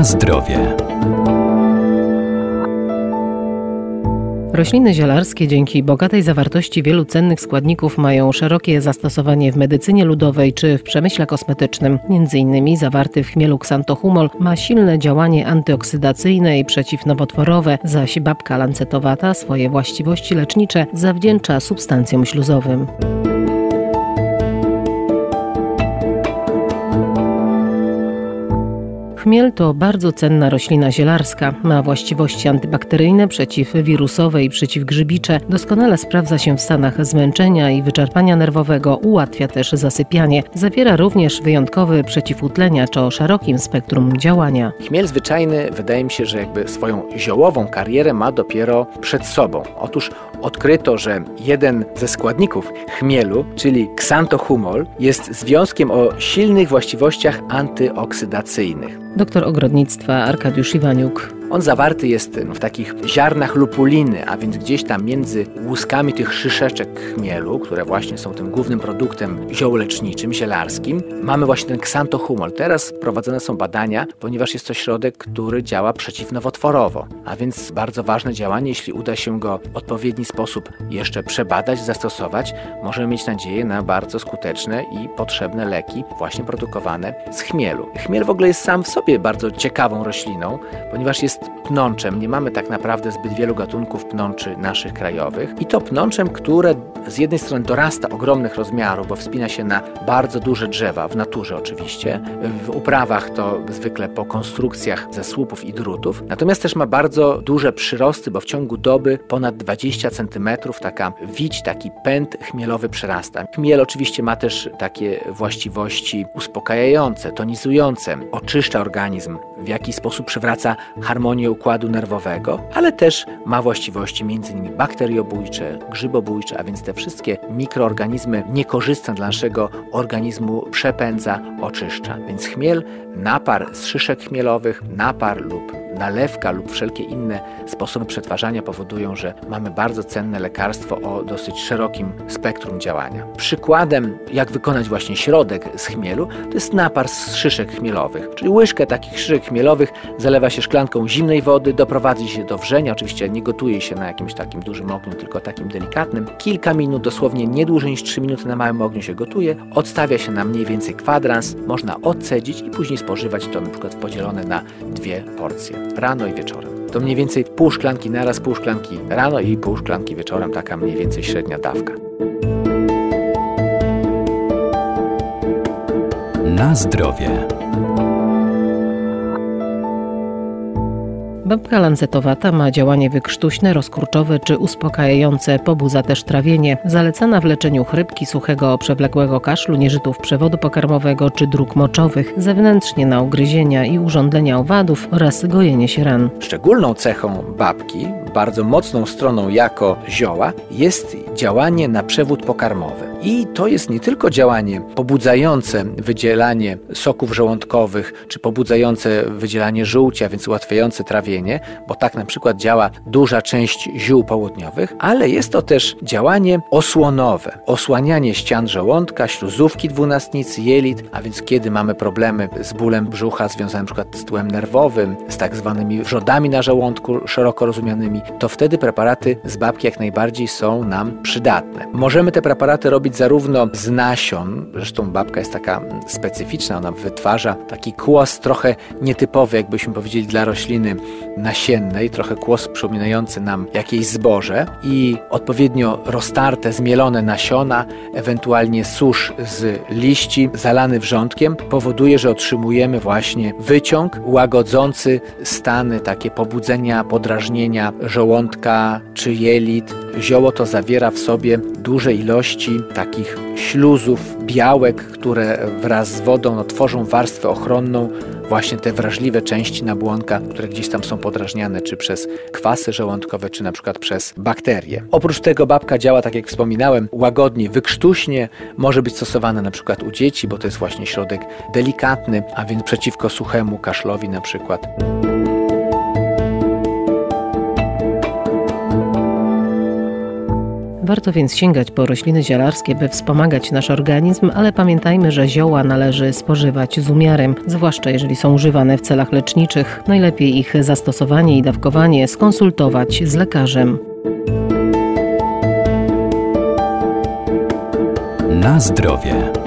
Na zdrowie. Rośliny zielarskie dzięki bogatej zawartości wielu cennych składników mają szerokie zastosowanie w medycynie ludowej czy w przemyśle kosmetycznym. Między innymi zawarty w chmielu ksantohumol ma silne działanie antyoksydacyjne i przeciwnowotworowe, zaś babka lancetowata swoje właściwości lecznicze zawdzięcza substancjom śluzowym. Chmiel to bardzo cenna roślina zielarska. Ma właściwości antybakteryjne, przeciwwirusowe i przeciwgrzybicze. Doskonale sprawdza się w stanach zmęczenia i wyczerpania nerwowego. Ułatwia też zasypianie. Zawiera również wyjątkowy przeciwutleniacz o szerokim spektrum działania. Chmiel zwyczajny wydaje mi się, że jakby swoją ziołową karierę ma dopiero przed sobą. Otóż odkryto, że jeden ze składników chmielu, czyli ksantohumol, jest związkiem o silnych właściwościach antyoksydacyjnych. Doktor ogrodnictwa Arkadiusz Iwaniuk. On zawarty jest w takich ziarnach lupuliny, a więc gdzieś tam między łuskami tych szyszeczek chmielu, które właśnie są tym głównym produktem ziołoleczniczym, zielarskim, mamy właśnie ten ksantohumol. Teraz prowadzone są badania, ponieważ jest to środek, który działa przeciwnowotworowo, a więc bardzo ważne działanie, jeśli uda się go w odpowiedni sposób jeszcze przebadać, zastosować, możemy mieć nadzieję na bardzo skuteczne i potrzebne leki właśnie produkowane z chmielu. Chmiel w ogóle jest sam w sobie bardzo ciekawą rośliną, ponieważ jest pnączem. Nie mamy tak naprawdę zbyt wielu gatunków pnączy naszych krajowych. I to pnączem, które z jednej strony dorasta ogromnych rozmiarów, bo wspina się na bardzo duże drzewa, w naturze oczywiście. W uprawach to zwykle po konstrukcjach ze słupów i drutów. Natomiast też ma bardzo duże przyrosty, bo w ciągu doby ponad 20 cm taka wić, taki pęd chmielowy przerasta. Chmiel oczywiście ma też takie właściwości uspokajające, tonizujące, oczyszcza organizm, w jakiś sposób przywraca harmonię układu nerwowego, ale też ma właściwości m.in. bakteriobójcze, grzybobójcze, a więc te wszystkie mikroorganizmy niekorzystne dla naszego organizmu przepędza, oczyszcza. Więc chmiel, napar z szyszek chmielowych, napar lub nalewka lub wszelkie inne sposoby przetwarzania powodują, że mamy bardzo cenne lekarstwo o dosyć szerokim spektrum działania. Przykładem, jak wykonać właśnie środek z chmielu, to jest napar z szyszek chmielowych, czyli łyżkę takich szyszek chmielowych zalewa się szklanką zimnej wody, doprowadzi się do wrzenia, oczywiście nie gotuje się na jakimś takim dużym ogniu, tylko takim delikatnym. Kilka minut, dosłownie nie dłużej niż 3 minuty na małym ogniu się gotuje, odstawia się na mniej więcej kwadrans, można odcedzić i później spożywać to przykład podzielone na dwie porcje rano i wieczorem. To mniej więcej pół szklanki naraz, pół szklanki rano i pół szklanki wieczorem, taka mniej więcej średnia dawka. Na zdrowie. Babka lancetowata ma działanie wykrztuśne, rozkurczowe czy uspokajające, pobudza też trawienie. Zalecana w leczeniu chrypki, suchego, przewlekłego kaszlu, nieżytów przewodu pokarmowego czy dróg moczowych, zewnętrznie na ugryzienia i urządlenia owadów oraz gojenie się ran. Szczególną cechą babki, bardzo mocną stroną jako zioła, jest działanie na przewód pokarmowy. I to jest nie tylko działanie pobudzające wydzielanie soków żołądkowych, czy pobudzające wydzielanie żółcia, więc ułatwiające trawienie, bo tak na przykład działa duża część ziół południowych, ale jest to też działanie osłonowe, osłanianie ścian żołądka, śluzówki dwunastnicy, jelit, a więc kiedy mamy problemy z bólem brzucha związane np. z tłem nerwowym, z tak zwanymi wrzodami na żołądku szeroko rozumianymi, to wtedy preparaty z babki jak najbardziej są nam przydatne. Możemy te preparaty robić zarówno z nasion, zresztą babka jest taka specyficzna, ona wytwarza taki kłos trochę nietypowy, jakbyśmy powiedzieli dla rośliny nasiennej, trochę kłos przypominający nam jakieś zboże i odpowiednio roztarte, zmielone nasiona, ewentualnie susz z liści zalany wrzątkiem powoduje, że otrzymujemy właśnie wyciąg łagodzący stany takie pobudzenia, podrażnienia żołądka czy jelit. Zioło to zawiera w sobie duże ilości takich śluzów, białek, które wraz z wodą no, tworzą warstwę ochronną właśnie te wrażliwe części nabłonka, które gdzieś tam są podrażniane, czy przez kwasy żołądkowe, czy na przykład przez bakterie. Oprócz tego babka działa, tak jak wspominałem, łagodnie, wykrztuśnie, może być stosowana na przykład u dzieci, bo to jest właśnie środek delikatny, a więc przeciwko suchemu kaszlowi na przykład. Warto więc sięgać po rośliny zielarskie, by wspomagać nasz organizm, ale pamiętajmy, że zioła należy spożywać z umiarem, zwłaszcza jeżeli są używane w celach leczniczych. Najlepiej ich zastosowanie i dawkowanie skonsultować z lekarzem. Na zdrowie.